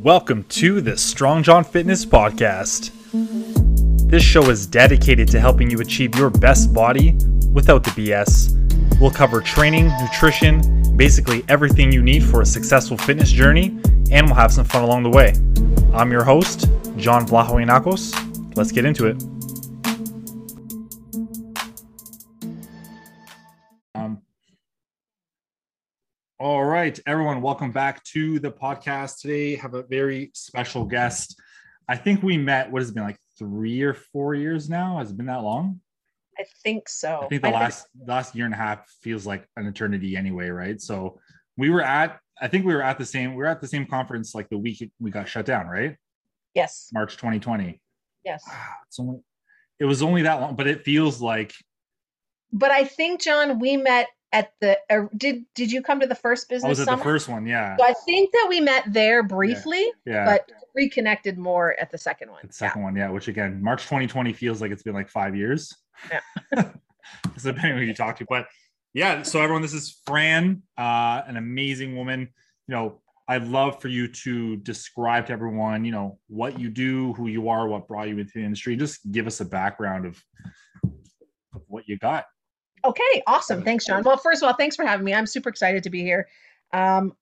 Welcome to the Strong John Fitness Podcast. This show is dedicated to helping you achieve your best body without the BS. We'll cover training, nutrition, basically everything you need for a successful fitness journey, and we'll have some fun along the way. I'm your host, John Vlahoinakos. Let's get into it. Right, everyone, welcome back to the podcast. Today, have a very special guest. I think we met. What has it been like three or four years now? Has it been that long? I think so. I think the last last year and a half feels like an eternity anyway, right? So we were at. I think we were at the same. We were at the same conference like the week we got shut down, right? Yes. March 2020. Yes. Wow, it's only. It was only that long, but it feels like. But I think John, we met at the. Uh, did Did you come to the first business? I was at summit? the first one, yeah. So I think that we met there briefly, Yeah. but reconnected more at the second one. The second one, yeah, which again, March 2020 feels like it's been like five years. Yeah. so depending on who you talk to. But yeah, so everyone, this is Fran, uh, an amazing woman. You know, I'd love for you to describe to everyone, you know, what you do, who you are, what brought you into the industry. Just give us a background of, of what you got. Okay. Awesome. Thanks, John. Well, first of all, thanks for having me. I'm super excited to be here. Um,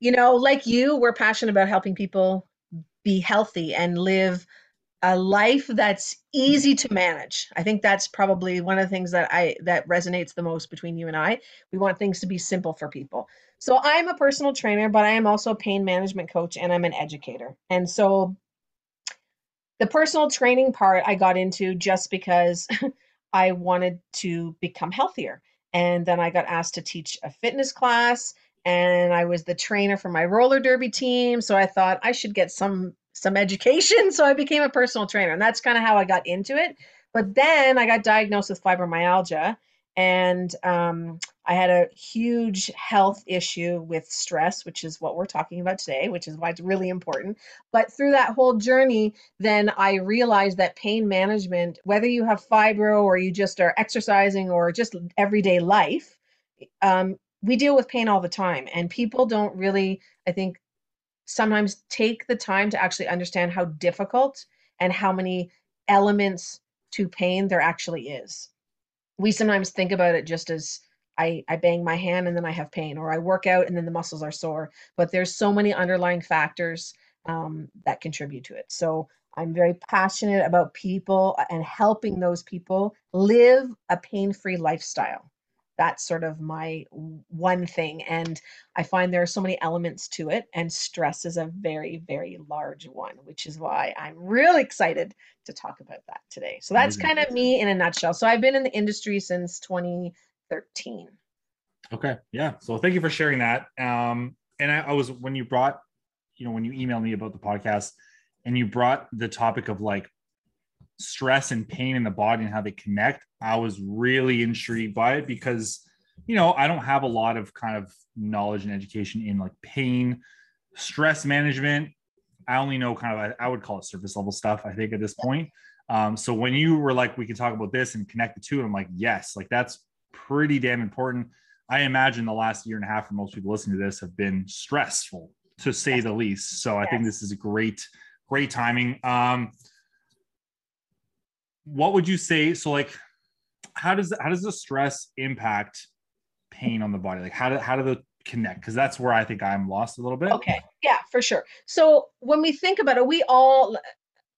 you know, like you, we're passionate about helping people be healthy and live a life that's easy to manage. I think that's probably one of the things that I that resonates the most between you and I. We want things to be simple for people. So I'm a personal trainer, but I am also a pain management coach and I'm an educator. And so the personal training part I got into just because I wanted to become healthier. And then I got asked to teach a fitness class and I was the trainer for my roller derby team. So I thought I should get some some education. So I became a personal trainer. And that's kind of how I got into it. But then I got diagnosed with fibromyalgia and um, I had a huge health issue with stress, which is what we're talking about today, which is why it's really important. But through that whole journey, then I realized that pain management, whether you have fibro or you just are exercising or just everyday life, um, we deal with pain all the time. And people don't really, I think, sometimes take the time to actually understand how difficult and how many elements to pain there actually is. We sometimes think about it just as I, I bang my hand and then I have pain, or I work out and then the muscles are sore. But there's so many underlying factors um, that contribute to it. So I'm very passionate about people and helping those people live a pain free lifestyle. That's sort of my one thing. And I find there are so many elements to it, and stress is a very, very large one, which is why I'm really excited to talk about that today. So that's kind of me in a nutshell. So I've been in the industry since 2013. Okay. Yeah. So thank you for sharing that. Um, and I, I was when you brought, you know, when you emailed me about the podcast and you brought the topic of like stress and pain in the body and how they connect, I was really intrigued by it because, you know, I don't have a lot of kind of knowledge and education in like pain, stress management. I only know kind of, I, would call it surface level stuff, I think, at this point. Um, so when you were like, we can talk about this and connect the two, I'm like, yes, like that's pretty damn important. I imagine the last year and a half for most people listening to this have been stressful to say the least. So I think this is a great, great timing. Um, what would you say? So like, how does how does the stress impact pain on the body? Like how do how do they connect? Because that's where I think I'm lost a little bit. Okay. Yeah, for sure. So when we think about it, we all,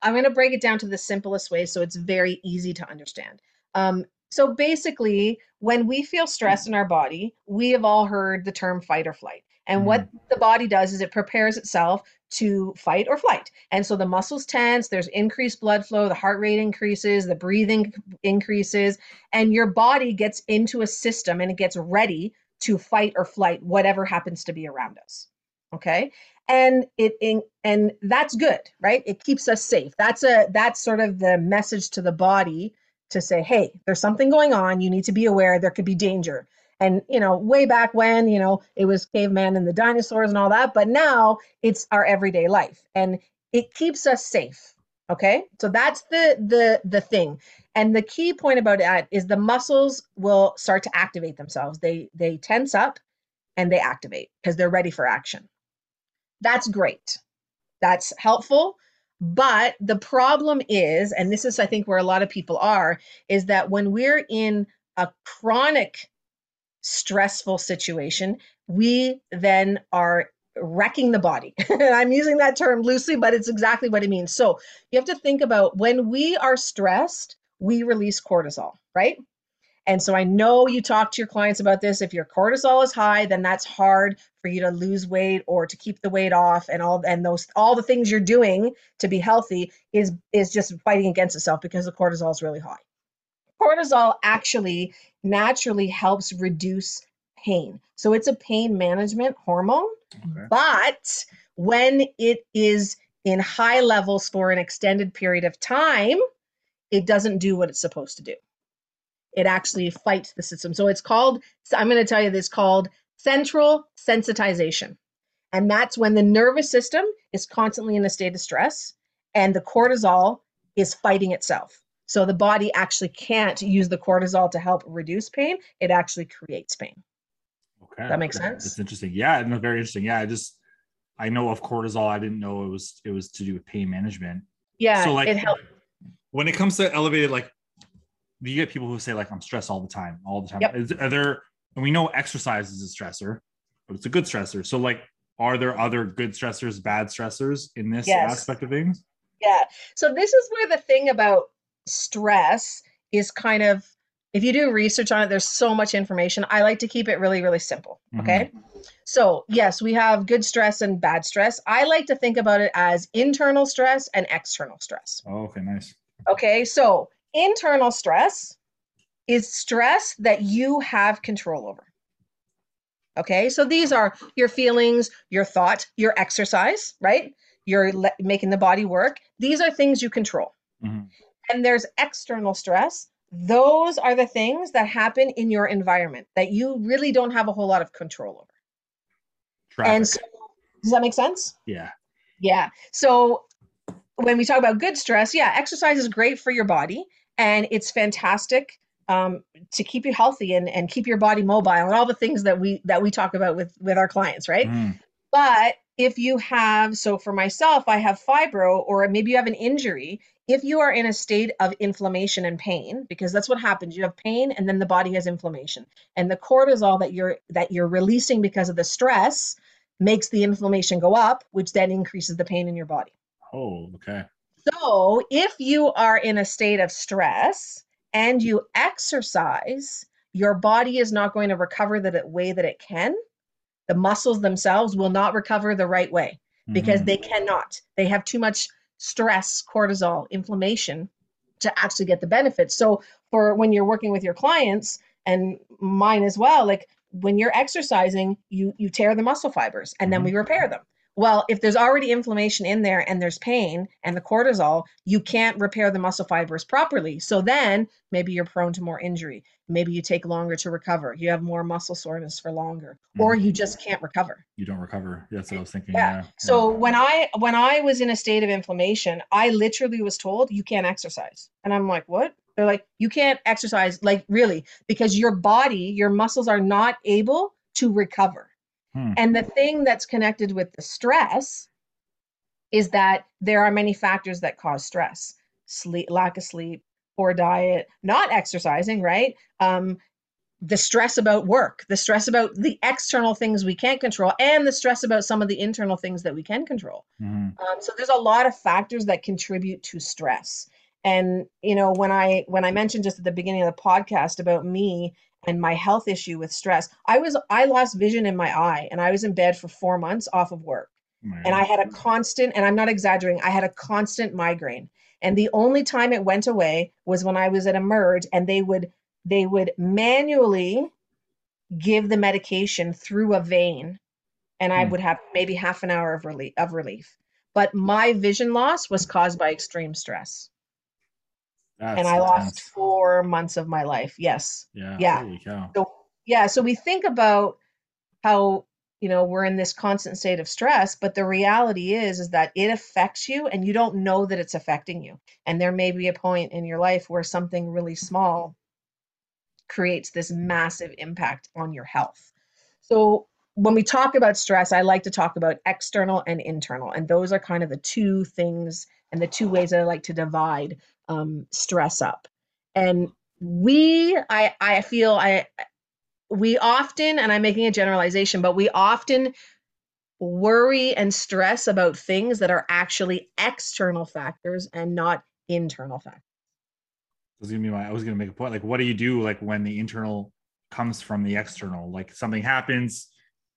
I'm going to break it down to the simplest way so it's very easy to understand. Um, so basically, when we feel stress in our body, we have all heard the term fight or flight. And what the body does is it prepares itself to fight or flight. And so the muscles tense, there's increased blood flow, the heart rate increases, the breathing increases, and your body gets into a system and it gets ready to fight or flight, whatever happens to be around us. Okay. And it and that's good, right? It keeps us safe. That's a that's sort of the message to the body to say, hey, there's something going on. You need to be aware. There could be danger. And you know, way back when, you know, it was caveman and the dinosaurs and all that, but now it's our everyday life and it keeps us safe. Okay? So that's the the the thing. And the key point about that is the muscles will start to activate themselves. They they tense up and they activate because they're ready for action. That's great. That's helpful. But the problem is, and this is, I think, where a lot of people are, is that when we're in a chronic stressful situation, we then are wrecking the body. And I'm using that term loosely, but it's exactly what it means. So you have to think about when we are stressed, we release cortisol, right? And so I know you talk to your clients about this. If your cortisol is high, then that's hard for you to lose weight or to keep the weight off and all and those all the things you're doing to be healthy is is just fighting against itself because the cortisol is really high. Cortisol actually naturally helps reduce pain. So it's a pain management hormone, okay. but when it is in high levels for an extended period of time, it doesn't do what it's supposed to do it actually fights the system. So it's called, I'm going to tell you this called central sensitization. And that's when the nervous system is constantly in a state of stress and the cortisol is fighting itself. So the body actually can't use the cortisol to help reduce pain. It actually creates pain. Okay. That makes sense? It's interesting. Yeah, no, very interesting. Yeah, I just I know of cortisol. I didn't know it was it was to do with pain management. Yeah. So like it helps. When it comes to elevated like you get people who say like I'm stressed all the time, all the time. Yep. Is, are there? And we know exercise is a stressor, but it's a good stressor. So like, are there other good stressors, bad stressors in this yes. aspect of things? Yeah. So this is where the thing about stress is kind of if you do research on it, there's so much information. I like to keep it really, really simple. Mm-hmm. Okay. Mm-hmm. So, yes, we have good stress and bad stress. I like to think about it as internal stress and external stress. Oh, okay, nice. Okay. So, Internal stress is stress that you have control over. Okay, so these are your feelings, your thought, your exercise, right? You're le- making the body work. These are things you control. Mm-hmm. And there's external stress. Those are the things that happen in your environment that you really don't have a whole lot of control over. Traffic. And so, does that make sense? Yeah. Yeah. So when we talk about good stress, yeah, exercise is great for your body and it's fantastic um, to keep you healthy and, and keep your body mobile and all the things that we that we talk about with with our clients right mm. but if you have so for myself i have fibro or maybe you have an injury if you are in a state of inflammation and pain because that's what happens you have pain and then the body has inflammation and the cortisol that you're that you're releasing because of the stress makes the inflammation go up which then increases the pain in your body oh okay so, if you are in a state of stress and you exercise, your body is not going to recover the way that it can. The muscles themselves will not recover the right way because mm-hmm. they cannot. They have too much stress, cortisol, inflammation to actually get the benefits. So, for when you're working with your clients and mine as well, like when you're exercising, you you tear the muscle fibers and then we mm-hmm. repair them. Well, if there's already inflammation in there and there's pain and the cortisol, you can't repair the muscle fibers properly. So then maybe you're prone to more injury. Maybe you take longer to recover. You have more muscle soreness for longer, mm-hmm. or you just can't recover. You don't recover. That's what I was thinking. Yeah. yeah. So yeah. when I when I was in a state of inflammation, I literally was told you can't exercise. And I'm like, "What?" They're like, "You can't exercise like really because your body, your muscles are not able to recover." Hmm. And the thing that's connected with the stress is that there are many factors that cause stress sleep, lack of sleep, poor diet, not exercising, right? Um, the stress about work, the stress about the external things we can't control, and the stress about some of the internal things that we can control. Mm-hmm. Um, so there's a lot of factors that contribute to stress. And you know, when I when I mentioned just at the beginning of the podcast about me and my health issue with stress. I was I lost vision in my eye and I was in bed for 4 months off of work. And I had a constant and I'm not exaggerating, I had a constant migraine. And the only time it went away was when I was at Emerge and they would they would manually give the medication through a vein and I hmm. would have maybe half an hour of relief of relief. But my vision loss was caused by extreme stress. That's and I intense. lost four months of my life. Yes. Yeah. Yeah. So yeah. So we think about how you know we're in this constant state of stress, but the reality is is that it affects you, and you don't know that it's affecting you. And there may be a point in your life where something really small creates this massive impact on your health. So when we talk about stress, I like to talk about external and internal, and those are kind of the two things and the two ways that I like to divide um, stress up. And we, I, I feel I, we often, and I'm making a generalization, but we often worry and stress about things that are actually external factors and not internal factors. was gonna be my, I was gonna make a point. Like, what do you do like when the internal comes from the external? Like something happens,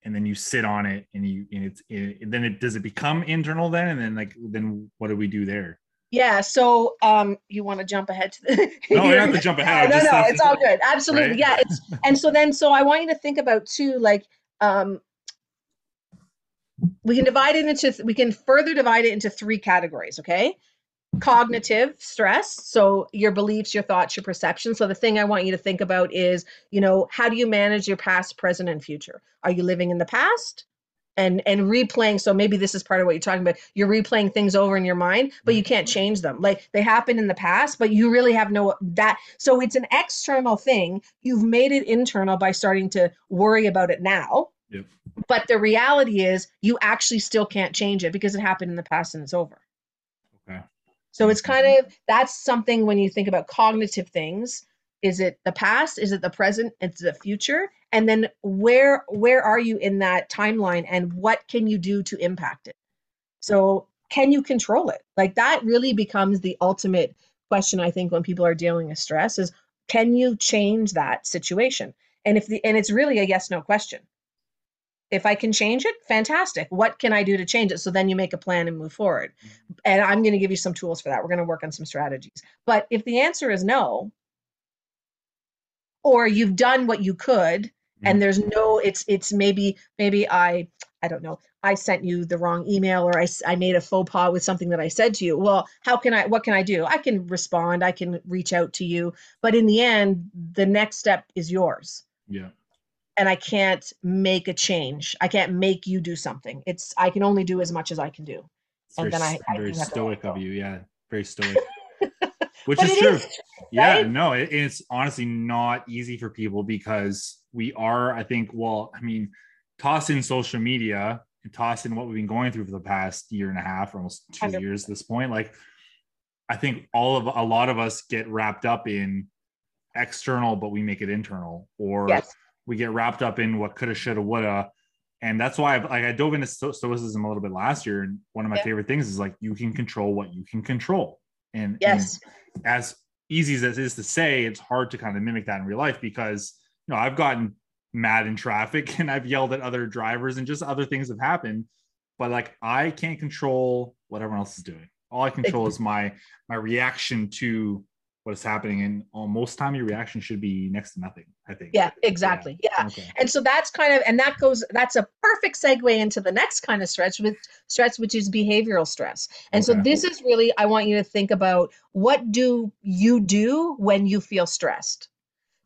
and then you sit on it, and you and it's it, then it does it become internal then, and then like then what do we do there? Yeah. So um, you want to jump ahead to the? no, you have to jump ahead. no, no, no it's all good. Absolutely. Right? Yeah. It's and so then so I want you to think about too, like um, we can divide it into we can further divide it into three categories. Okay. Cognitive stress, so your beliefs, your thoughts, your perceptions. So the thing I want you to think about is, you know, how do you manage your past, present, and future? Are you living in the past? And and replaying so maybe this is part of what you're talking about you're replaying things over in your mind but you can't mm-hmm. change them. Like they happened in the past but you really have no that so it's an external thing. You've made it internal by starting to worry about it now. Yep. but the reality is you actually still can't change it because it happened in the past and it's over. Okay. So it's mm-hmm. kind of that's something when you think about cognitive things. Is it the past? Is it the present? It's the future and then where where are you in that timeline and what can you do to impact it? So can you control it? Like that really becomes the ultimate question i think when people are dealing with stress is can you change that situation? And if the and it's really a yes no question. If i can change it fantastic. What can i do to change it? So then you make a plan and move forward. And i'm going to give you some tools for that. We're going to work on some strategies. But if the answer is no or you've done what you could and mm. there's no it's it's maybe maybe i i don't know i sent you the wrong email or i, I made a faux pas with something that i said to you. Well how can i what can i do? I can respond i can reach out to you but in the end the next step is yours. Yeah. And i can't make a change. I can't make you do something. It's i can only do as much as i can do. It's and very, then i very I stoic of you. Yeah very stoic. Which is true. Is, yeah, right? no, it, it's honestly not easy for people because we are, I think, well, I mean, toss in social media and toss in what we've been going through for the past year and a half, almost 2 100%. years at this point. Like, I think all of a lot of us get wrapped up in external, but we make it internal, or yes. we get wrapped up in what coulda, shoulda, woulda. And that's why I've, like I dove into stoicism a little bit last year, and one of my yeah. favorite things is like you can control what you can control. And yes, and as easy as it is to say, it's hard to kind of mimic that in real life because you know I've gotten mad in traffic and I've yelled at other drivers and just other things have happened. But like I can't control what everyone else is doing. All I control is my my reaction to what is happening and most time your reaction should be next to nothing i think yeah exactly yeah, yeah. Okay. and so that's kind of and that goes that's a perfect segue into the next kind of stress with stress which is behavioral stress and okay. so this is really i want you to think about what do you do when you feel stressed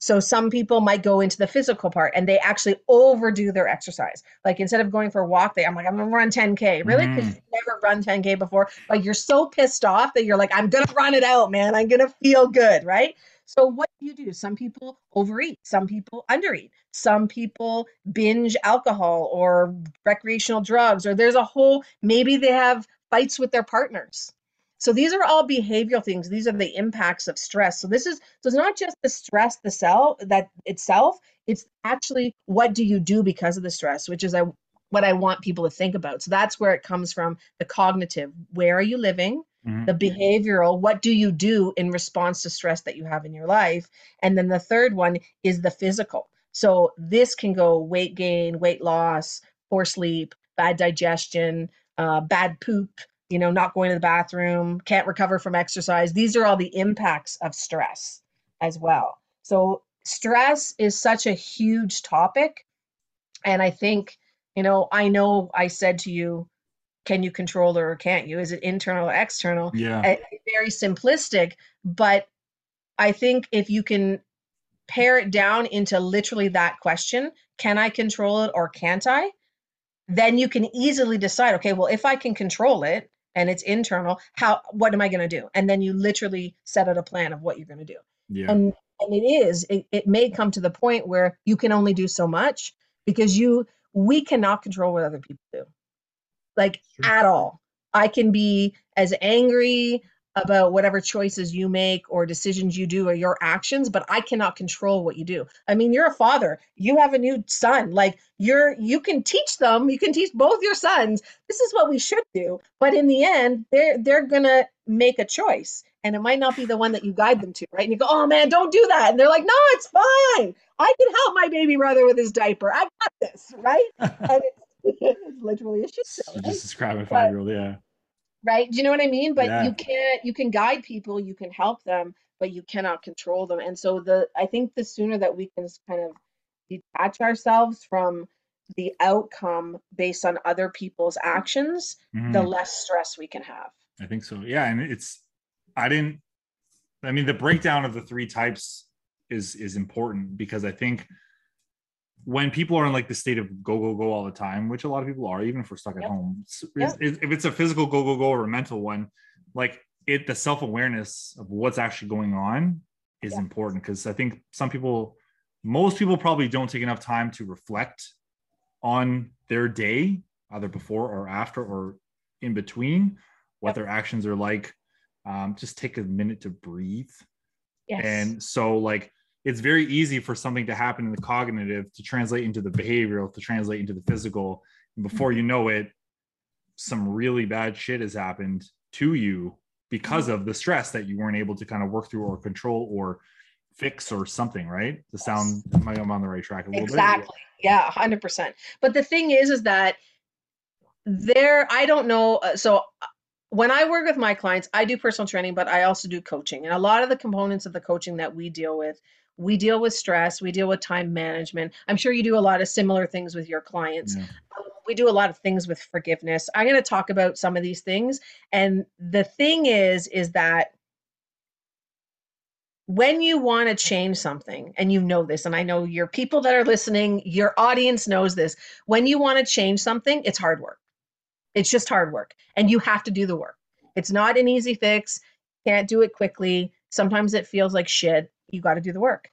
so some people might go into the physical part and they actually overdo their exercise. Like instead of going for a walk, they I'm like, I'm gonna run 10K. Really? Because mm. you've never run 10K before. Like you're so pissed off that you're like, I'm gonna run it out, man. I'm gonna feel good, right? So what do you do? Some people overeat, some people undereat, some people binge alcohol or recreational drugs, or there's a whole maybe they have fights with their partners so these are all behavioral things. These are the impacts of stress. So this is so it's not just the stress the cell that itself, it's actually what do you do because of the stress, which is I what I want people to think about. So that's where it comes from the cognitive. Where are you living? Mm-hmm. The behavioral, what do you do in response to stress that you have in your life? And then the third one is the physical. So this can go weight gain, weight loss, poor sleep, bad digestion, uh, bad poop, you know, not going to the bathroom, can't recover from exercise. These are all the impacts of stress as well. So, stress is such a huge topic. And I think, you know, I know I said to you, can you control it or can't you? Is it internal or external? Yeah. very simplistic. But I think if you can pare it down into literally that question, can I control it or can't I? Then you can easily decide, okay, well, if I can control it, and it's internal how what am i going to do and then you literally set out a plan of what you're going to do yeah. and and it is it, it may come to the point where you can only do so much because you we cannot control what other people do, like sure. at all. I can be as angry about whatever choices you make or decisions you do or your actions but i cannot control what you do. I mean you're a father. You have a new son. Like you're you can teach them. You can teach both your sons. This is what we should do. But in the end they're they're gonna make a choice and it might not be the one that you guide them to right? And you go oh man don't do that. And they're like no it's fine. I can help my baby brother with his diaper. I got this right? And it's, it's literally a shit show right? just describe a five year old yeah right? Do you know what i mean? But yeah. you can't you can guide people you can help them but you cannot control them. And so the i think the sooner that we can kind of detach ourselves from the outcome based on other people's actions mm-hmm. the less stress we can have. I think so. Yeah and it's i didn't i mean the breakdown of the three types is is important because i think when people are in like the state of go go go all the time, which a lot of people are, even if we're stuck at yep. home, yep. if it's a physical go go go or a mental one, like it, the self awareness of what's actually going on is important because I think some people, most people probably don't take enough time to reflect on their day, either before or after or in between, what their actions are like. Um, just take a minute to breathe. Yes. And so, like, it's very easy for something to happen in the cognitive to translate into the behavioral to translate into the physical. And before you know it some really bad shit has happened to you because of the stress that you weren't able to kind of work through or control or fix or something right? The sound am i on the right track a little exactly. bit yeah 100% but the thing is is that there i don't know uh, so uh, when I work with my clients, I do personal training, but I also do coaching. And a lot of the components of the coaching that we deal with we deal with stress we deal with time management. I'm sure you do a lot of similar things with your clients. Yeah. Um, we do a lot of things with forgiveness. I'm going to talk about some of these things and the thing is is that when you want to change something and you know this and i know your people that are listening your audience knows this when you want to change something it's hard work. It's just hard work and you have to do the work. It's not an easy fix can't do it quickly. Sometimes it feels like shit. You got to do the work.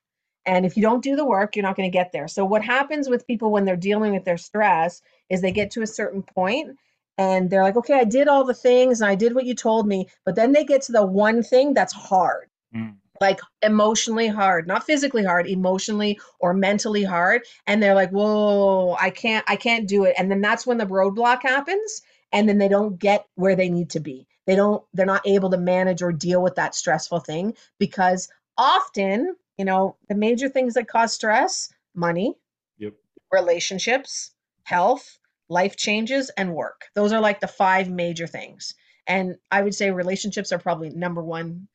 And if you don't do the work, you're not going to get there. So, what happens with people when they're dealing with their stress is they get to a certain point and they're like, okay, I did all the things and I did what you told me. But then they get to the one thing that's hard, mm. like emotionally hard, not physically hard, emotionally or mentally hard. And they're like, whoa, I can't, I can't do it. And then that's when the roadblock happens. And then they don't get where they need to be. They don't, they're not able to manage or deal with that stressful thing because often, you know, the major things that cause stress money, yep. relationships, health, life changes, and work. Those are like the five major things. And I would say relationships are probably number one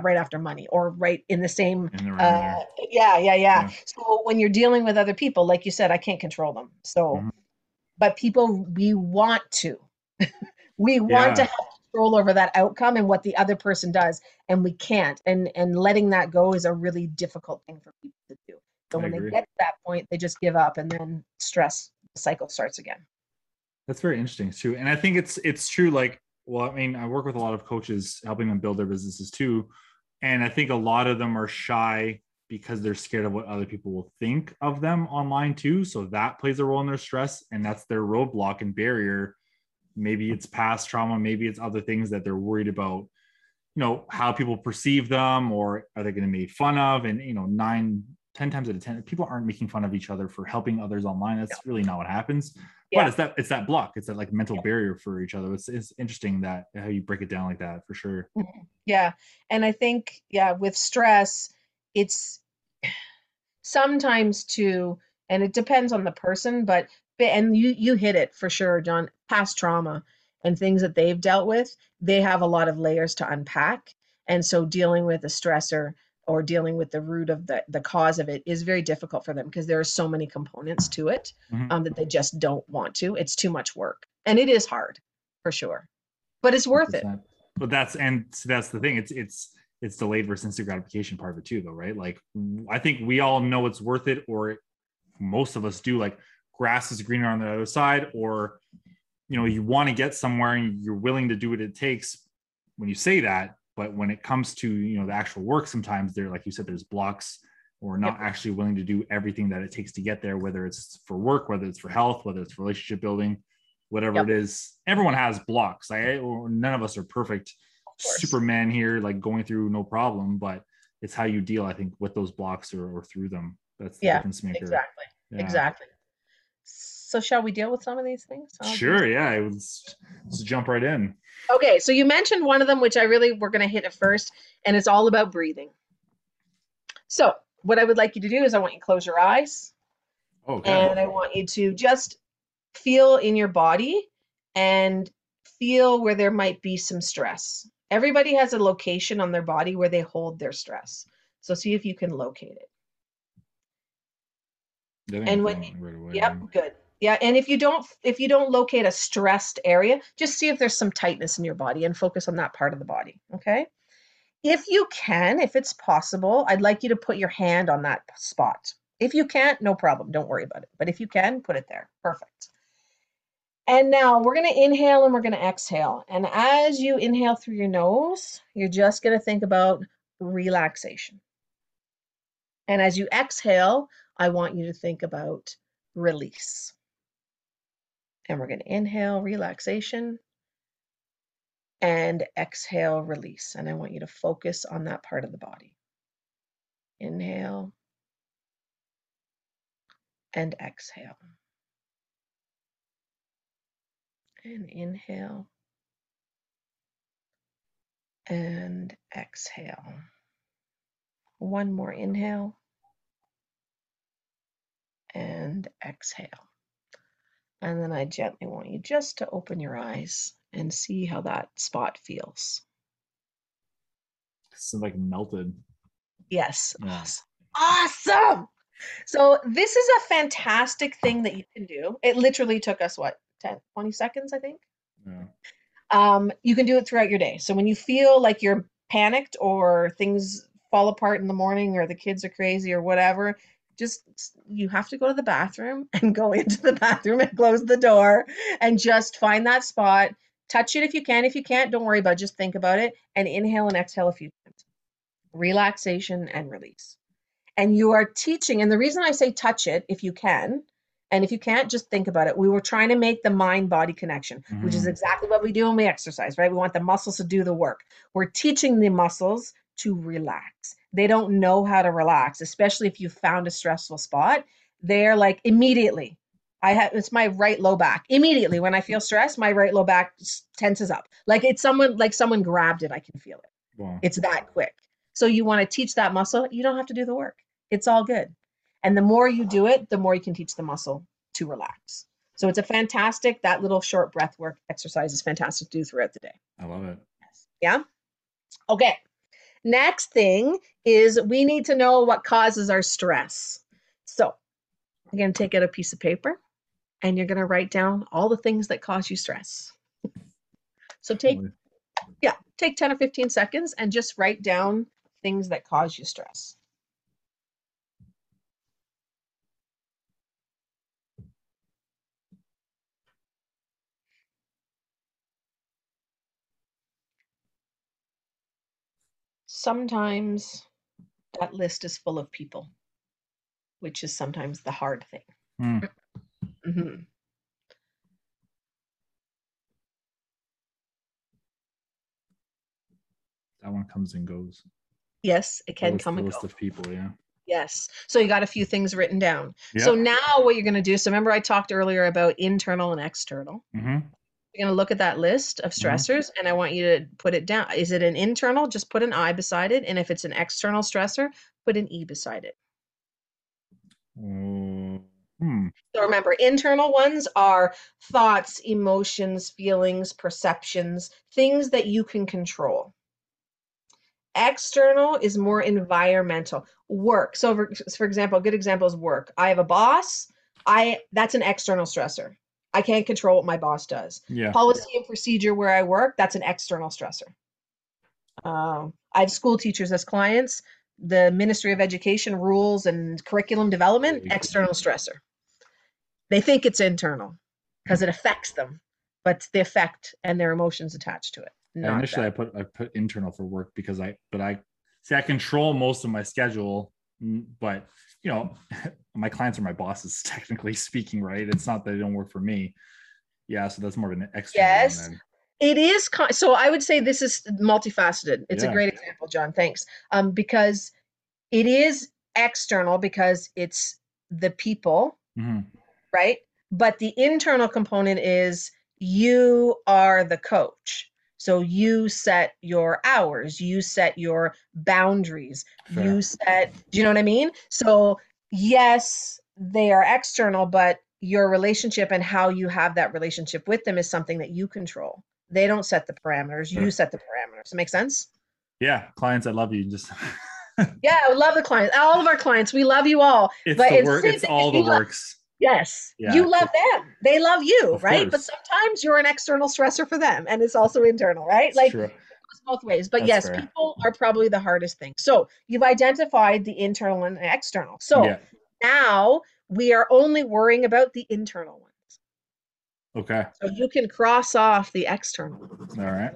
right after money or right in the same in the uh, yeah, yeah, yeah yeah so when you're dealing with other people like you said i can't control them so mm-hmm. but people we want to we yeah. want to have control over that outcome and what the other person does and we can't. And and letting that go is a really difficult thing for people to do. So I when agree. they get to that point they just give up and then stress cycle starts again. That's very interesting too. And i think it's it's true like well i mean i work with a lot of coaches helping them build their businesses too. And i think a lot of them are shy because they're scared of what other people will think of them online too. So that plays a role in their stress and that's their roadblock and barrier maybe it's past trauma maybe it's other things that they're worried about you know how people perceive them or are they going to be made fun of and you know nine ten times out of ten people aren't making fun of each other for helping others online that's yeah. really not what happens yeah. but it's that it's that block it's that like mental yeah. barrier for each other it's, it's interesting that how you break it down like that for sure mm-hmm. yeah and i think yeah with stress it's sometimes too and it depends on the person but and you you hit it for sure john. Past trauma and things that they've dealt with they have a lot of layers to unpack. And so dealing with a stressor or dealing with the root of the, the cause of it is very difficult for them because there are so many components to it mm-hmm. um, that they just don't want to. It's too much work. And it is hard for sure. But it's worth 100%. it but that's and that's the thing. It's it's it's delayed versus instant gratification part of it too though right? Like i think we all know it's worth it or most of us do. Like grass is greener on the other side or you know you want to get somewhere and you're willing to do what it takes when you say that but when it comes to you know the actual work sometimes there like you said there's blocks or not Yep. actually willing to do everything that it takes to get there, whether it's for work, whether it's for health, whether it's relationship building, whatever Yep. it is. Everyone has blocks. I, none of us are perfect. Superman here, like going through no problem, but it's how you deal, I think, with those blocks or, or through them. That's the Yeah, difference maker. Exactly. Yeah. Exactly. So shall we deal with some of these things? I'll do Sure. Yeah. It was, let's jump right in. Okay, so you mentioned one of them, which I really we're going to hit at first, and it's all about breathing. So, what I would like you to do is I want you to close your eyes, Okay. and I want you to just feel in your body and feel where there might be some stress. Everybody has a location on their body where they hold their stress. So, see if you can locate it. And when right away. Yep, good. Yeah, and if you don't if you don't locate a stressed area, just see if there's some tightness in your body and focus on that part of the body, okay? If you can, if it's possible, I'd like you to put your hand on that spot. If you can't, no problem, don't worry about it. But if you can, put it there. Perfect. And now we're going to inhale and we're going to exhale. And as you inhale through your nose, you're just going to think about relaxation. And as you exhale, I want you to think about release. And we're going to inhale relaxation and exhale release. And I want you to focus on that part of the body. Inhale and exhale. And inhale and exhale. One more inhale and exhale. And then I gently want you just to open your eyes and see how that spot feels. It's like melted. Yes. Awesome. Awesome. So this is a fantastic thing that you can do. It literally took us what 10, 20 seconds, I think. Yeah. Um, you can do it throughout your day. So when you feel like you're panicked or things fall apart in the morning or the kids are crazy or whatever, just you have to go to the bathroom and go into the bathroom and close the door and just find that spot. Touch it if you can. If you can't, don't worry about it. Just think about it and inhale and exhale a few times. Relaxation and release. And you are teaching, and the reason I say touch it if you can, and if you can't, just think about it. We were trying to make the mind body connection, which is Mhm. exactly what we do when we exercise, right? We want the muscles to do the work. We're teaching the muscles to relax. They don't know how to relax, especially if you found a stressful spot. They're like immediately. I have it's my right low back. Immediately when I feel stressed, my right low back tenses up. Like it's someone like someone grabbed it. I can feel it. Wow. It's that quick. So you want to teach that muscle, you don't have to do the work. It's all good. And the more you do it, the more you can teach the muscle to relax. So it's a fantastic, that little short breath work exercise is fantastic to do throughout the day. I love it. Yeah. Okay. Next thing is we need to know what causes our stress. So I'm going to take out a piece of paper and you're going to write down all the things that cause you stress. So take yeah, take 10 or 15 seconds and just write down things that cause you stress. Sometimes that list is full of people, which is sometimes the hard thing. Hmm. Mhm. That one comes and goes. Yes, it can list- come and list go. of people. Yeah. Yes. So you got a few things written down. So now what you're going to do, so remember I talked earlier about internal and external. hmm You're going to look at that list of Mhm. stressors and I want you to put it down. Is it an internal? Just put an I beside it. And if it's an external stressor, put an E beside it. Uh, hmm. So remember, internal ones are thoughts, emotions, feelings, perceptions, things that you can control. External is more environmental work. So for, for example, a good example is work. I have a boss. I that's an external stressor. I can't control what my boss does. Yeah. Policy and procedure where I work, that's an external stressor. Um, I have school teachers as clients. The Ministry of Education rules and curriculum development, external stressor. They think it's internal because it affects them, but the effect and their emotions attached to it. Initially, that. I put I put internal for work because I but I see I control most of my schedule Mm, But you know, my clients are my bosses, technically speaking, right? It's not that they don't work for me. Yeah, so that's more of an extra. Yes. It is con- so. I would say this is multifaceted. It's Yeah. a great example, John. Thanks. Um, because it is external because it's the people, hmm right? But the internal component is you are the coach. So you set your hours, you set your boundaries, you set, do you know what I mean? So, yes, they are external, but your relationship and how you have that relationship with them is something that you control. They don't set the parameters, you set the parameters. Make sense? Yeah, clients, I love you. Just Yeah, I love the clients. All of our clients, we love you all. it's But the it's work. same It's all the works. Yes, Yeah. you love them. They love you, Of right? But sometimes you're an external stressor for them, and it's also internal, right? It's Like true. both ways. But That's yes, fair. people are probably the hardest thing. So you've identified the internal and external. So yeah. now we are only worrying about the internal ones. Okay. So you can cross off the external. All right.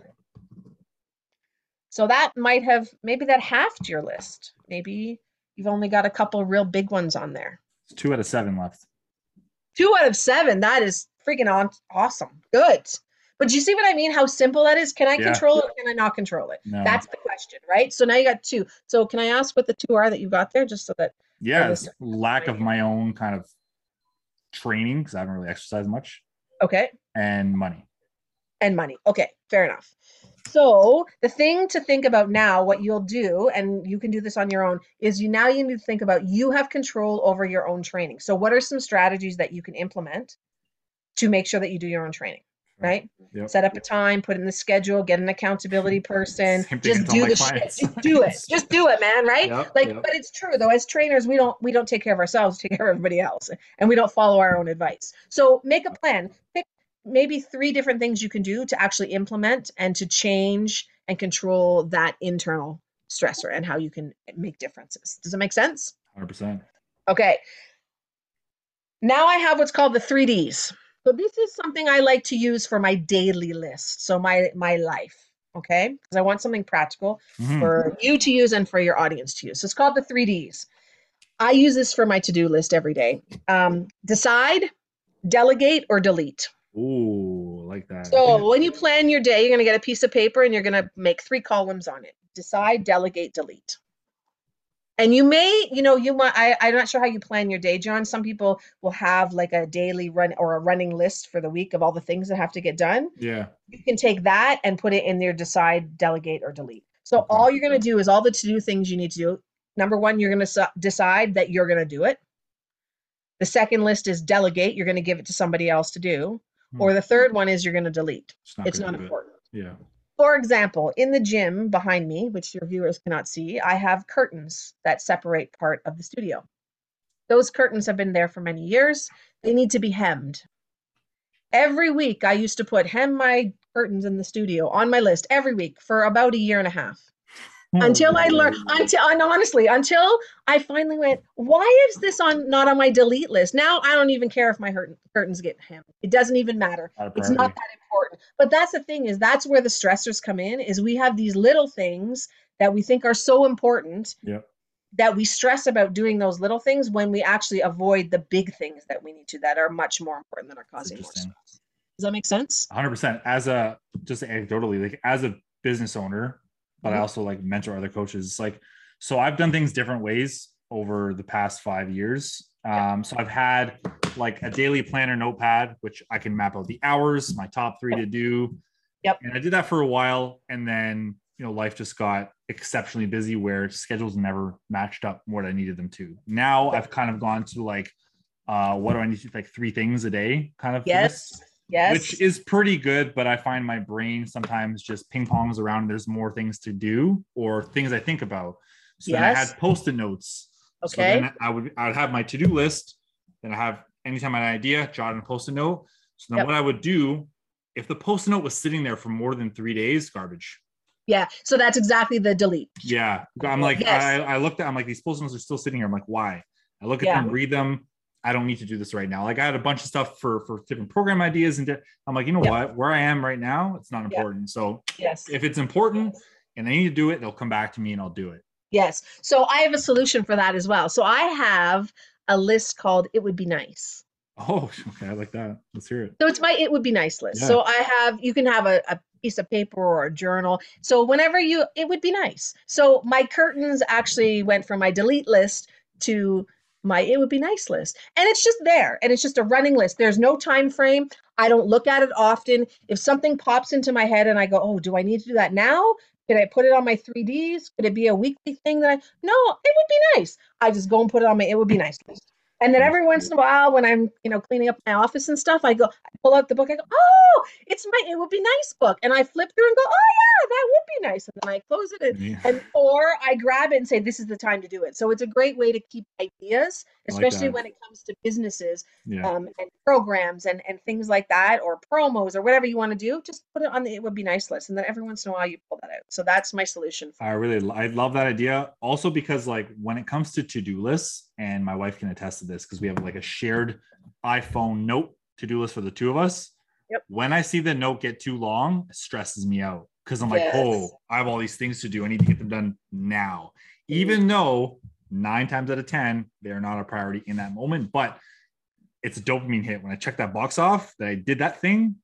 So that might have maybe that halved your list. Maybe you've only got a couple real big ones on there. It's two out of seven left. Two out of seven. That is freaking on awesome. Good. But do you see what I mean? How simple that is? Can I Yeah. control it or can I not control it? No. That's the question, right? So now you got two. So can I ask what the two are that you've got there just so that yeah, lack of my own kind of training because I haven't really exercised much okay. and money. And money. Okay, fair enough. So the thing to think about now, what you'll do, and you can do this on your own, is you now you need to think about you have control over your own training. So what are some strategies that you can implement to make sure that you do your own training? Right? Yep. set up a time, put in the schedule, get an accountability person, Same thing I just do the shit. Just do it. Just do it, man, right? Yep, Like, yep. but it's true though. As trainers, we don't we don't take care of ourselves, take care of everybody else, and we don't follow our own advice. So make a plan. Pick maybe three different things you can do to actually implement and to change and control that internal stressor and how you can make differences. Does it make sense? 100%. Okay. Now I have what's called the 3Ds. So this is something I like to use for my daily list. So my my life, okay? Because I want something practical Mhm. for you to use and for your audience to use. So it's called the 3Ds. I use this for my to-do list every day. Um, decide, delegate, or delete. Ooh, like that. So when you plan your day, you're going to get a piece of paper and you're going to make three columns on it. Decide, delegate, delete. And you may, you know, you might, I, I'm not sure how you plan your day, John. Some people will have like a daily run or a running list for the week of all the things that have to get done. yeah. You can take that and put it in there, decide, delegate, or delete. So Okay. all you're going to do is all the to do things you need to do. Number one, you're going to decide that you're going to do it. The second list is delegate. You're going to give it to somebody else to do. Hmm. Or the third one is you're going to delete. it's not do it. important. Yeah. For example, in the gym behind me, which your viewers cannot see, I have curtains that separate part of the studio. Those curtains have been there for many years. They need to be hemmed. Every week, I used to put hem my curtains in the studio on my list every week for about a year and a half Hmm. until I learned until and honestly until I finally went why is this on not on my delete list? Now I don't even care if my curtains get hemmed. It doesn't even matter. Not it's not that important. But that's the thing is that's where the stressors come in is we have these little things that we think are so important Yep. that we stress about doing those little things when we actually avoid the big things that we need to that are much more important than are causing more stress. Does that make sense? 100% as a just anecdotally like as a business owner but i Mhm. also like mentor other coaches. Like so i've done things different ways over the past five years. Um so i've had like a daily planner notepad which i can map out the hours my top three to do. Yep. and i did that for a while and then you know life just got exceptionally busy where schedules never matched up what i needed them to. Now i've kind of gone to like uh what do i need to like three things a day kind of yes. list yes which is pretty good, but I find my brain sometimes just ping pongs around. There's more things to do or things I think about. So then I had post-it notes. So okay then I would I would have my to-do list. Then I have anytime I had an idea, jot in a post-it note. So then Yep. what I would do if the post-it note was sitting there for more than three days, garbage. yeah so that's exactly the delete Yeah. I'm like, Yes. I, I looked at I'm like, these post-it notes are still sitting here. I'm like, why? I look at Yeah. them, read them. I don't need to do this right now. Like I had a bunch of stuff for for different program ideas, and di- I'm like, you know Yeah. what? Where I am right now, it's not important. So yes if it's important and I need to do it, they'll come back to me and I'll do it. Yes. So I have a solution for that as well. So I have a list called It Would Be Nice. Oh, okay. I like that. Let's hear it. So it's my It Would Be Nice list. Yeah. So I have, you can have a, a piece of paper or a journal. So whenever you, it would be nice. So my curtains actually went from my delete list to my it would be nice list. And it's just there and it's just a running list. There's no time frame. I don't look at it often. If something pops into my head and i go oh do i need to do that now? Could i put it on my 3ds could it be a weekly thing that i no it would be nice. I just go and put it on my it would be nice. list and then every once in a while when i'm you know cleaning up my office and stuff i go i pull out the book i go oh it's my it would be nice book and i flip through and go oh yeah that would be nice and then i close it and Yeah. and or I grab it and say this is the time to do it. So it's a great way to keep ideas, I like especially when it comes to businesses Yeah. um, and programs and and things like that, or promos or whatever you want to do. Just put it on the it would be nice list, and then every once in a while you pull that out. So that's my solution. For I really I love that idea. Also because like when it comes to to-do lists, and my wife can attest to this because we have like a shared iPhone note to-do list for the two of us. Yep. When I see the note get too long, it stresses me out because I'm like, Yes. oh, I have all these things to do. I need to get them done now. Even though nine times out of 10, they're not a priority in that moment. But it's a dopamine hit. When I check that box off that I did that thing,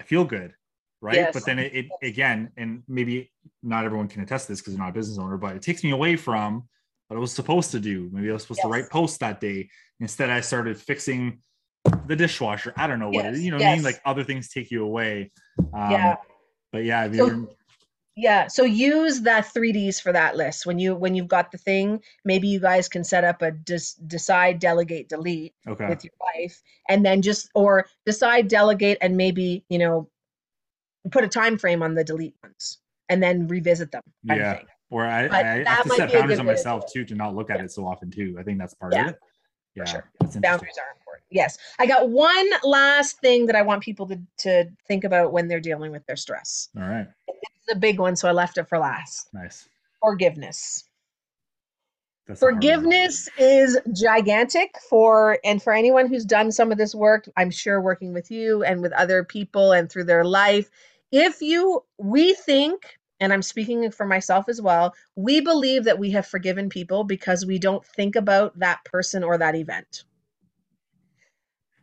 I feel good. Right. Yes. But then it, it again, and maybe not everyone can attest to this because they're not a business owner, but it takes me away from what I was supposed to do. Maybe I was supposed to write posts that day. Instead, I started fixing the dishwasher. I don't know what it Yes, is. You know what I mean? Like other things take you away. Um, Yeah. But yeah, So- Yeah. So use that 3Ds for that list. When you when you've got the thing, maybe you guys can set up a dis- decide, delegate, delete. okay. with your wife and then just or decide delegate and maybe you know put a time frame on the delete ones and then revisit them Yeah. Or I, But I have to set boundaries on way to do myself too to not look at Yeah. it so often too. I think that's part Yeah, of it. Yeah, sure. boundaries are important. Yes. I got one last thing that i want people to, to think about when they're dealing with their stress. All right, it's the big one so i left it for last. Nice. forgiveness. That's a hard one. forgiveness is gigantic for and for anyone who's done some of this work i'm sure working with you and with other people and through their life. If you we think and i'm speaking for myself as well we believe that we have forgiven people because we don't think about that person or that event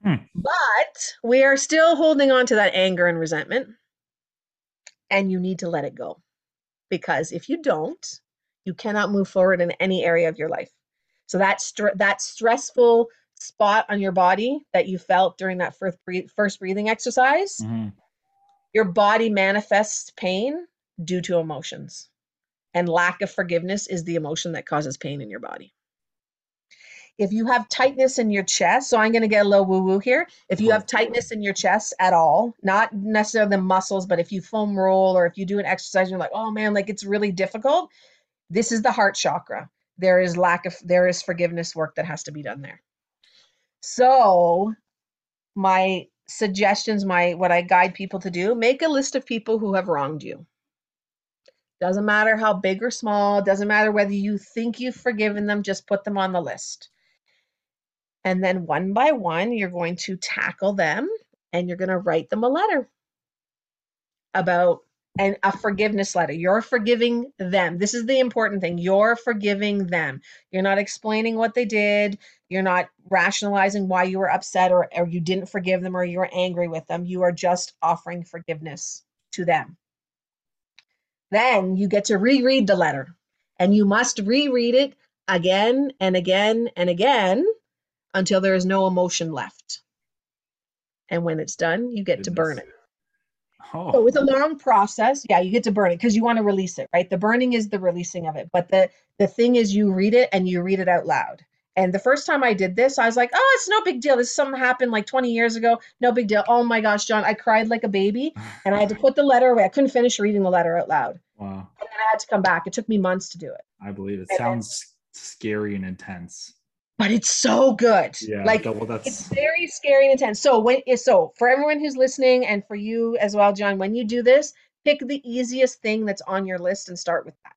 Hmm. but we are still holding on to that anger and resentment and you need to let it go because if you don't you cannot move forward in any area of your life so that str- that stressful spot on your body that you felt during that first breath- first breathing exercise Mhm. your body manifests pain due to emotions. And lack of forgiveness is the emotion that causes pain in your body. If you have tightness in your chest so i'm going to get a little woo woo here. If you have tightness in your chest at all not necessarily the muscles but if you foam roll or if you do an exercise you're like oh man like it's really difficult this is the heart chakra. There is lack of there is forgiveness work that has to be done there. So my suggestions my what i guide people to do make a list of people who have wronged you doesn't matter how big or small doesn't matter whether you think you've forgiven them just put them on the list. And then one by one you're going to tackle them and you're going to write them a letter about and a forgiveness letter. You're forgiving them. This is the important thing. You're forgiving them. You're not explaining what they did. You're not rationalizing why you were upset or, or you didn't forgive them or you were angry with them. You are just offering forgiveness to them then you get to reread the letter and you must reread it again and again and again until there is no emotion left and when it's done you get to burn it Goodness. Oh. so Oh, it's a long process. Yeah, you get to burn it because you want to release it, right? The burning is the releasing of it. But the the thing is you read it and you read it out loud. And the first time I did this, I was like, oh, it's no big deal. This something happened like 20 years ago. No big deal. Oh my gosh, John, I cried like a baby and I had to put the letter away. I couldn't finish reading the letter out loud. wow. And then I had to come back. It took me months to do it. I believe it then- sounds scary and intense. But it's so good. Yeah. Like well, it's very scary and intense. So when eh, so for everyone who's listening and for you as well, John, when you do this, pick the easiest thing that's on your list and start with that.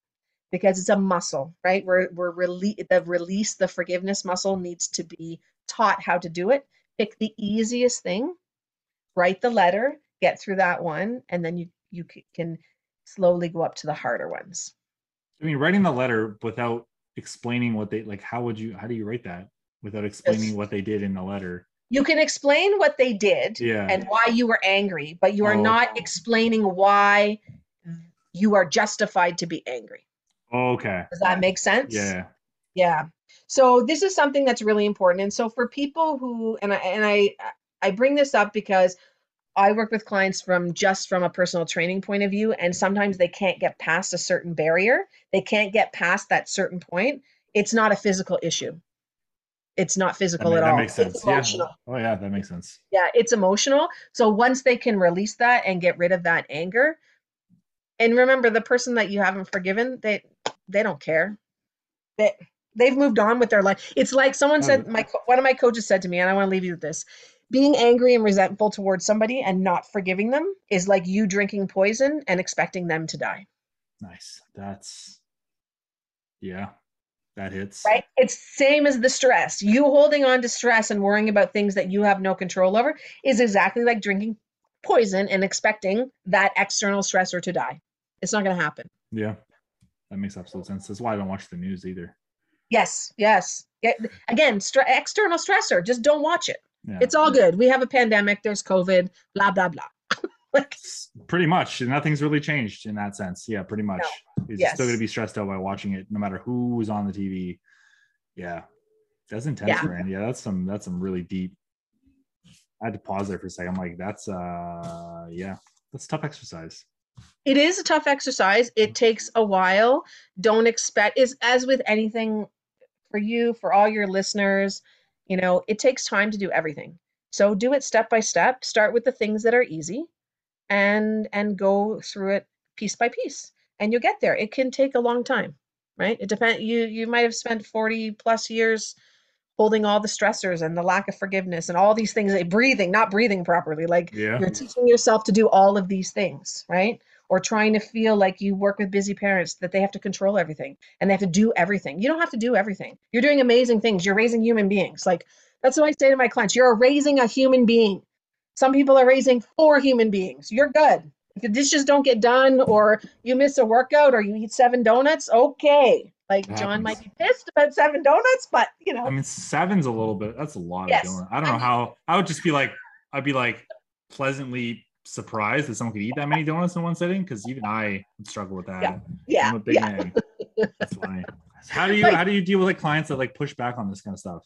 Because it's a muscle, right? We're we're release the release, the forgiveness muscle needs to be taught how to do it. Pick the easiest thing, write the letter, get through that one, and then you you can slowly go up to the harder ones. I mean, writing the letter without explaining what they like, how would you, how do you write that without explaining Yes. what they did in the letter? You can explain what they did Yeah. and why you were angry, but you are Oh. not explaining why you are justified to be angry. Oh, okay. Does that make sense? Yeah. Yeah. So this is something that's really important. And so for people who and I and I I bring this up because I work with clients from just from a personal training point of view and sometimes they can't get past a certain barrier. They can't get past that certain point. It's not a physical issue. It's not physical ma- at that all. makes sense. Yeah. Oh, yeah. That makes sense. Yeah, it's emotional. So once they can release that and get rid of that anger, and remember the person that you haven't forgiven, they they don't care. They they've moved on with their life. It's like someone said my one of my coaches said to me, and I want to leave you with this. Being angry and resentful towards somebody and not forgiving them is like you drinking poison and expecting them to die. Nice. That's, yeah, that hits. Right? It's same as the stress. You holding on to stress and worrying about things that you have no control over is exactly like drinking poison and expecting that external stressor to die. It's not going to happen. Yeah. That makes absolute sense. That's why I don't watch the news either. Yes, yes. Again, stre- external stressor. Just don't watch it. Yeah. It's all good. We have a pandemic. There's COVID. Blah blah blah. like pretty much nothing's really changed in that sense yeah pretty much you're Yes. still going to be stressed out by watching it no matter who's on the tv yeah that's intense Yeah. man yeah that's some that's some really deep i had to pause there for a second i'm like that's uh yeah that's tough exercise it is a tough exercise. It mm. takes a while. Don't expect is as with anything for you, for all your listeners, you know, it takes time to do everything. So do it step by step. Start with the things that are easy and and go through it piece by piece. And you'll get there. It can take a long time, right? It depends you you might have spent 40 plus years holding all the stressors and the lack of forgiveness and all these things like breathing not breathing properly like yeah you're teaching yourself to do all of these things, right? Or trying to feel like you work with busy parents that they have to control everything and they have to do everything. You don't have to do everything. You're doing amazing things. You're raising human beings. Like that's what I say to my clients. You're raising a human being. Some people are raising four human beings. You're good. If the dishes don't get done or you miss a workout or you eat seven donuts, okay. Like It John might be pissed about seven donuts, but you know, i mean seven's a little bit that's a lot Yes. of donuts i don't I know mean- how i would just be like i'd be like pleasantly surprised that someone could eat that many donuts in one sitting because even i would struggle with that Yeah. yeah, i'm a big yeah. man that's funny how do you Like- how do you deal with like clients that like push back on this kind of stuff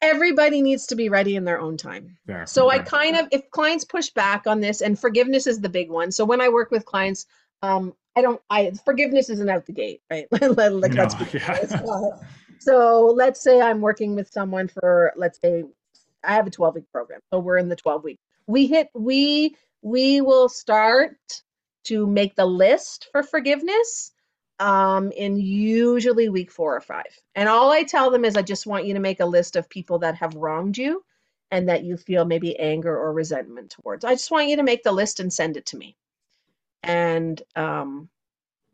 Everybody needs to be ready in their own time. Fair. So I kind of, if clients push back on this, and forgiveness is the big one. So when I work with clients, um, I don't, I forgiveness isn't out the gate, right? like, let's be yeah. So let's say I'm working with someone for, let's say, I have a 12 week program, so we're in the 12 week. We hit, we we will start to make the list for forgiveness um, in usually week four or five. And all I tell them is, I just want you to make a list of people that have wronged you and that you feel maybe anger or resentment towards. I just want you to make the list and send it to me. And um,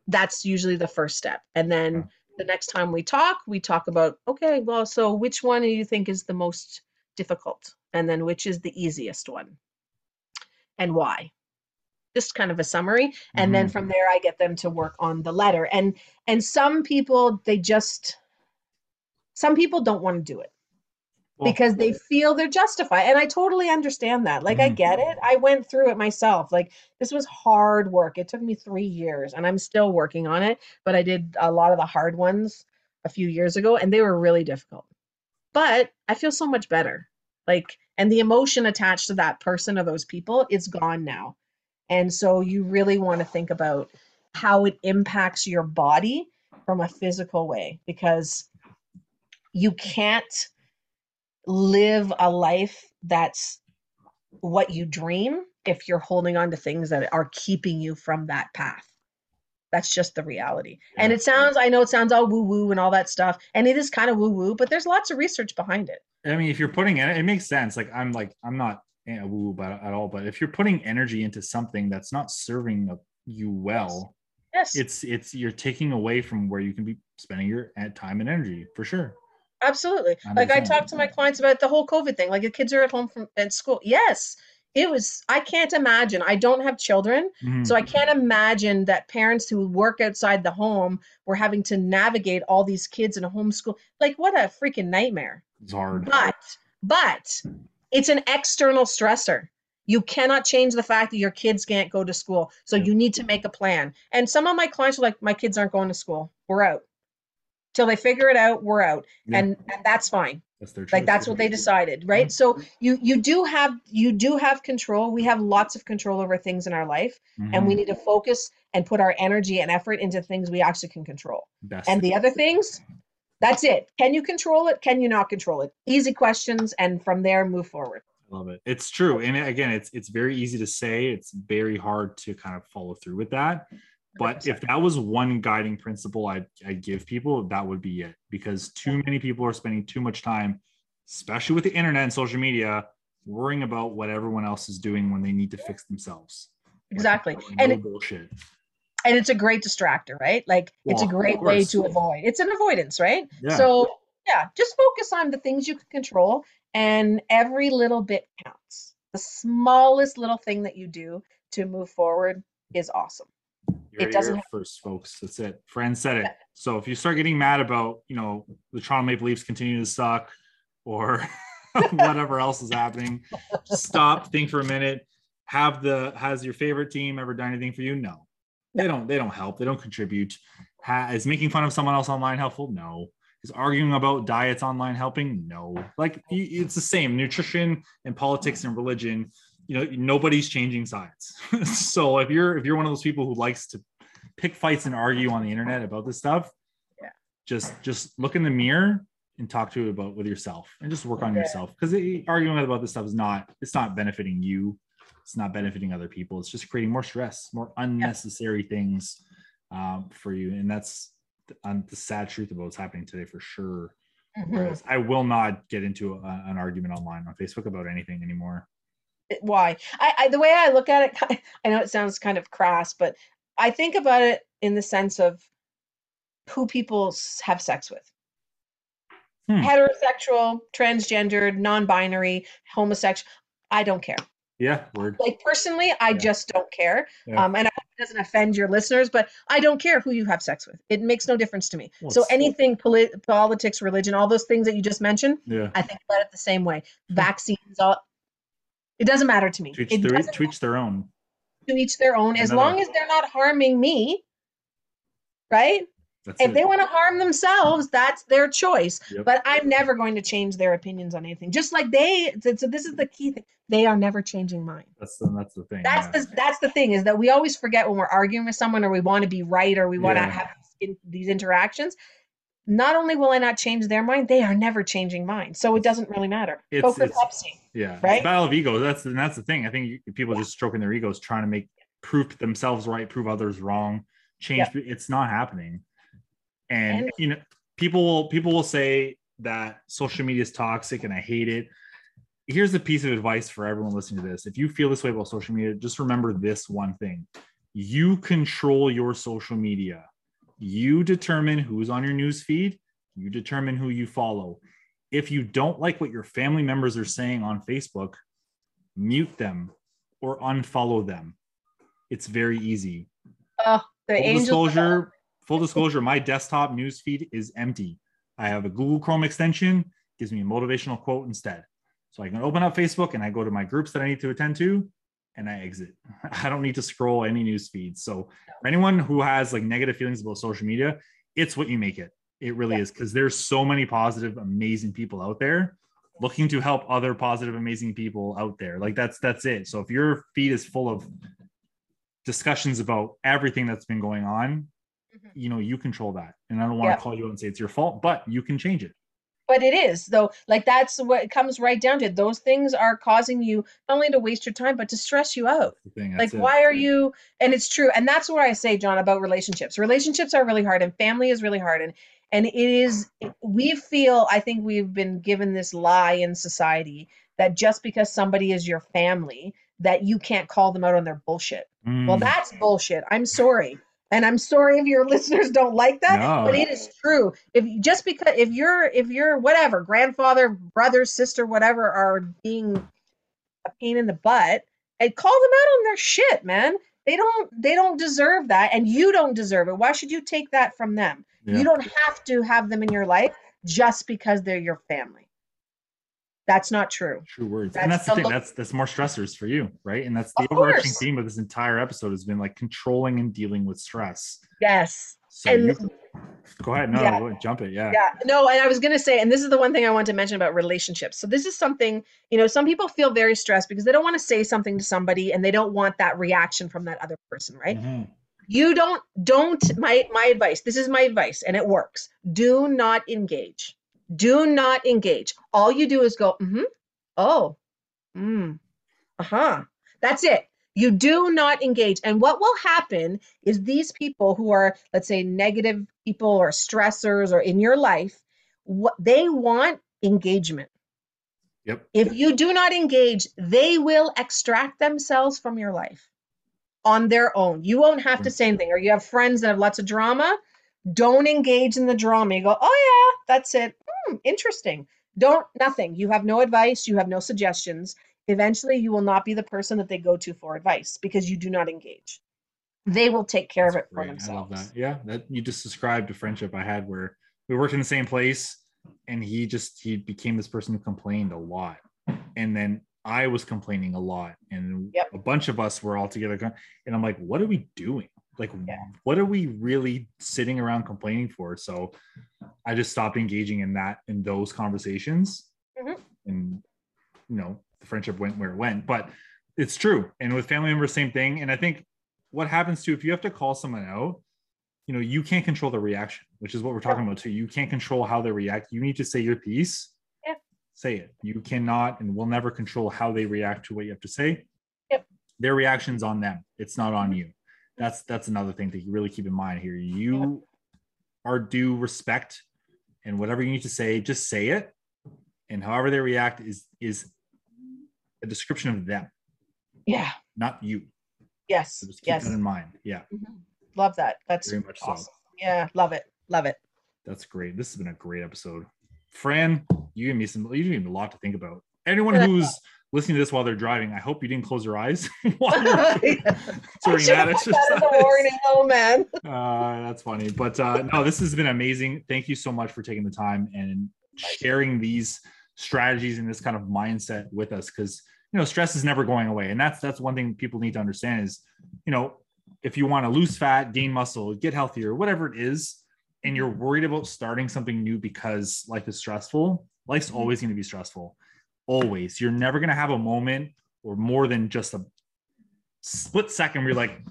that's usually the first step. And then Okay. the next time we talk, we talk about, okay, well, so which one do you think is the most difficult? And then which is the easiest one? And why? Just kind of a summary. And then Mhm. from there I get them to work on the letter. And and some people they just some people don't want to do it Well, because they feel they're justified. And I totally understand that. Like, I Mhm. get it. I went through it myself. Like, this was hard work. It took me three years and I'm still working on it. But I did a lot of the hard ones a few years ago and they were really difficult. But I feel so much better. Like, and the emotion attached to that person or those people is gone now. And so you really want to think about how it impacts your body from a physical way because you can't live a life that's what you dream if you're holding on to things that are keeping you from that path. That's just the reality. And it sounds, I know it sounds all woo woo and all that stuff. And it is kind of woo woo, but there's lots of research behind it. I mean, if you're putting it, it makes sense. Like I'm like I'm not eh, woo it at all, but if you're putting energy into something that's not serving you well, Yes, it's it's you're taking away from where you can be spending your eh, time and energy for sure. Absolutely. Like I 100%. talk to my clients about the whole COVID thing. Like the kids are at home from at school. Yes, it was i can't imagine i don't have children Mhm. so i can't imagine that parents who work outside the home were having to navigate all these kids in a homeschool like what a freaking nightmare it's hard. but but it's an external stressor you cannot change the fact that your kids can't go to school so Yeah. you need to make a plan and some of my clients are like my kids aren't going to school we're out till they figure it out we're out Yeah. and and that's fine That's their choice. like that's what they decided right so you you do have you do have control we have lots of control over things in our life and we Mhm. need to focus and put our energy and effort into things we actually can control Best. and the other things that's it can you control it can you not control it easy questions and from there move forward I love it. It's true, and again, it's it's very easy to say. It's very hard to kind of follow through with that. But if that was one guiding principle I'd, I'd give people, that would be it. Because too many people are spending too much time, especially with the internet and social media, worrying about what everyone else is doing when they need to fix themselves. Like, exactly. no and bullshit. and it's a great distractor right? Like it's a great way to avoid it's an avoidance right? Yeah. so yeah just focus on the things you can control and every little bit counts. The smallest little thing that you do to move forward is awesome It doesn't first, folks. That's it. Fran said it. So if you start getting mad about, you know, the Toronto Maple Leafs continue to suck or whatever else is happening, stop, think for a minute. Have the has your favorite team ever done anything for you? No. They don't, they don't help, they don't contribute. Ha, is making fun of someone else online helpful? No. Is arguing about diets online helping? No. Like it's the same. Nutrition and politics and religion you know nobody's changing sides. So if you're if you're one of those people who likes to pick fights and argue on the internet about this stuff Yeah. just just look in the mirror and talk to it about with yourself and just work on Yeah. yourself. Because arguing about this stuff is not it's not benefiting you. It's not benefiting other people. It's just creating more stress more unnecessary things um, for you. And that's the, um, the sad truth about what's happening today for sure. Mhm. whereas i will not get into a, an argument online on facebook about anything anymore why? I, I the way i look at it i know it sounds kind of crass but i think about it in the sense of who people have sex with. Hmm. heterosexual transgendered non-binary homosexual i don't care. Yeah word. Like personally i Yeah. just don't care Yeah. um and i hope it doesn't offend your listeners but i don't care who you have sex with. It makes no difference to me. Well, so anything polit- politics religion all those things that you just mentioned yeah. I think about it the same way. Vaccines all it doesn't matter to me to each, their, to each their own. to each their own as Another- long as they're not harming me right That's if it. they want to harm themselves that's their choice Yep. but i'm never going to change their opinions on anything just like they so this is the key thing they are never changing mine that's the that's the thing. that's yeah. the that's the thing is that we always forget when we're arguing with someone or we want to be right or we want to have these interactions not only will i not change their mind they are never changing mine so it doesn't really matter It's- or it's- pepsi yeah. right? Battle of egos. That's and that's the thing. I think people just stroking their egos, trying to make prove themselves right, prove others wrong, change. It's not happening. And, And- you know, people will people will say that social media is toxic and I hate it. Here's a piece of advice for everyone listening to this. If you feel this way about social media, just remember this one thing. You control your social media. You determine who's on your news feed. You determine who you follow. If you don't like what your family members are saying on Facebook, mute them or unfollow them. It's very easy. oh the Full disclosure, full disclosure, my desktop news feed is empty. I have a Google Chrome extension, gives me a motivational quote instead. So I can open up Facebook and I go to my groups that I need to attend to and I exit. I don't need to scroll any news feeds. So for anyone who has like negative feelings about social media, it's what you make it. It really Yeah. is because there's so many positive, amazing people out there looking to help other positive, amazing people out there. Like that's that's it. So if your feed is full of discussions about everything that's been going on, Mhm. you know, you control that. And I don't want Yeah. to call you out and say it's your fault, but you can change it. But it is. Though like that's what it comes right down to. Those things are causing you not only to waste your time but to stress you out. Thing. like it. why are you and it's true and that's what i say john about relationships. Relationships are really hard and family is really hard and and it is we feel i think we've been given this lie in society that just because somebody is your family that you can't call them out on their bullshit. Well Mm, that's bullshit. I'm sorry and i'm sorry if your listeners don't like that No. but it is true if just because if you're if you're whatever grandfather brother sister whatever are being a pain in the butt and call them out on their shit, man. They don't they don't deserve that and you don't deserve it. Why should you take that from them? Yeah. You don't have to have them in your life just because they're your family. That's not true. True words. That's and that's the the thing. lo- That's that's more stressors for you, right? And that's the Of overarching course. theme of this entire episode has been like controlling and dealing with stress. Yes. So And- you, go ahead. No, Yeah. go ahead, jump it. Yeah. Yeah. No, and I was going to say, and this is the one thing I want to mention about relationships. So, this is something, you know, some people feel very stressed because they don't want to say something to somebody and they don't want that reaction from that other person, right? Mhm. You don't, don't, my, my advice, this is my advice and it works. Do not engage. Do not engage. All you do is go, mm hmm, oh, mm, uh huh. That's it. You do not engage. And what will happen is these people who are, let's say, negative people or stressors or in your life, what they want engagement. Yep. If you do not engage, they will extract themselves from your life on their own. You won't have to Mm. say anything. Or you have friends that have lots of drama. Don't engage in the drama. You go, oh yeah, that's it. Hmm, interesting. Don't nothing. You have no advice. You have no suggestions. Eventually, you will not be the person that they go to for advice because you do not engage. They will take care of That's it for great. I love themselves. that. Yeah, that you just described a friendship I had where we worked in the same place, and he just he became this person who complained a lot, and then I was complaining a lot, and Yep. a bunch of us were all together, and I'm like, what are we doing? Like, Yeah. what are we really sitting around complaining for? So, I just stopped engaging in that in those conversations, Mhm. and you know, the friendship went where it went. But it's true, and with family members, same thing. And I think what happens too if you have to call someone out you know you can't control the reaction which is what we're talking about too you can't control how they react you need to say your piece Yeah. say it you cannot and will never control how they react to what you have to say Yep. their reaction's on them it's not on Mhm. you that's that's another thing to really keep in mind here you are due respect and whatever you need to say just say it and however they react is is a description of them Yeah. not you Yes. so just keep Yes. that in mind yeah Mhm. Love that. That's very much so. Yeah. Love it. Love it. That's great. This has been a great episode. Fran, you gave me some you gave me a lot to think about. Anyone who's listening to this while they're driving, I hope you didn't close your eyes while you're I during that have that as a exercise. warning. Oh man. Uh, that's funny. But uh, no, this has been amazing. Thank you so much for taking the time and sharing these strategies and this kind of mindset with us because you know stress is never going away and that's that's one thing people need to understand is you know if you want to lose fat gain muscle get healthier whatever it is and you're worried about starting something new because life is stressful life's Mhm. always going to be stressful always. You're never going to have a moment or more than just a split second where you're like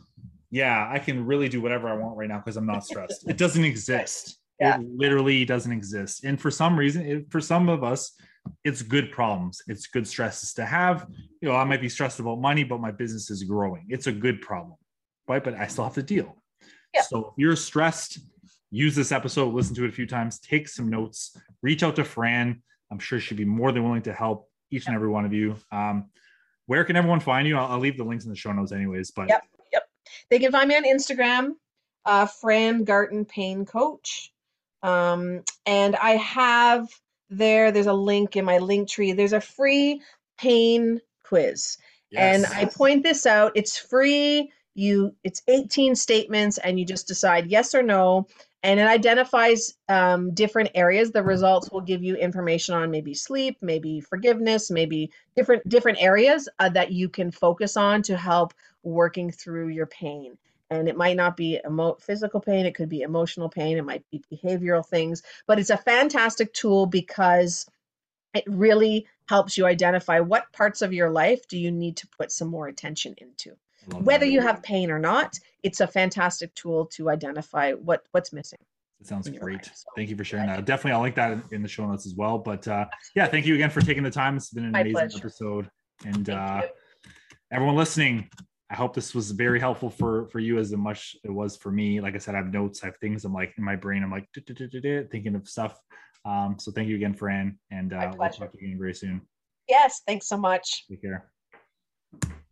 yeah i can really do whatever i want right now because i'm not stressed. It doesn't exist. Yeah. it literally doesn't exist. And for some reason it, for some of us it's good problems. It's good stresses to have. You know i might be stressed about money but my business is growing. It's a good problem right? But i still have to deal. Yeah. so if you're stressed use this episode listen to it a few times take some notes reach out to fran i'm sure she'd be more than willing to help each and every one of you um, where can everyone find you I'll, I'll leave the links in the show notes anyways but Yep. Yep. They can find me on Instagram, uh, Fran Garten Pain Coach. Um, and I have there, there's a link in my link tree. There's a free pain quiz. And. I point this out. It's free. You it's 18 statements and you just decide yes or no. And it identifies um, different areas. The results will give you information on maybe sleep, maybe forgiveness, maybe different different areas uh, that you can focus on to help working through your pain. And it might not be emo- physical pain, it could be emotional pain, it might be behavioral things, but it's a fantastic tool because it really helps you identify what parts of your life do you need to put some more attention into. Whether you have pain or not, it's a fantastic tool to identify what what's missing. It sounds great. so, Thank you for sharing that. Definitely, I'll link that in- the show notes as well. But uh, yeah, thank you again for taking the time. It's been an My amazing pleasure. episode, and uh, everyone listening, I hope this was very helpful for for you as much it was for me. Like I said, I have notes, I have things. I'm like in my brain, I'm like thinking of stuff. Um, so thank you again, Fran, and uh, we'll talk to you again very soon. Yes, thanks so much. Take care.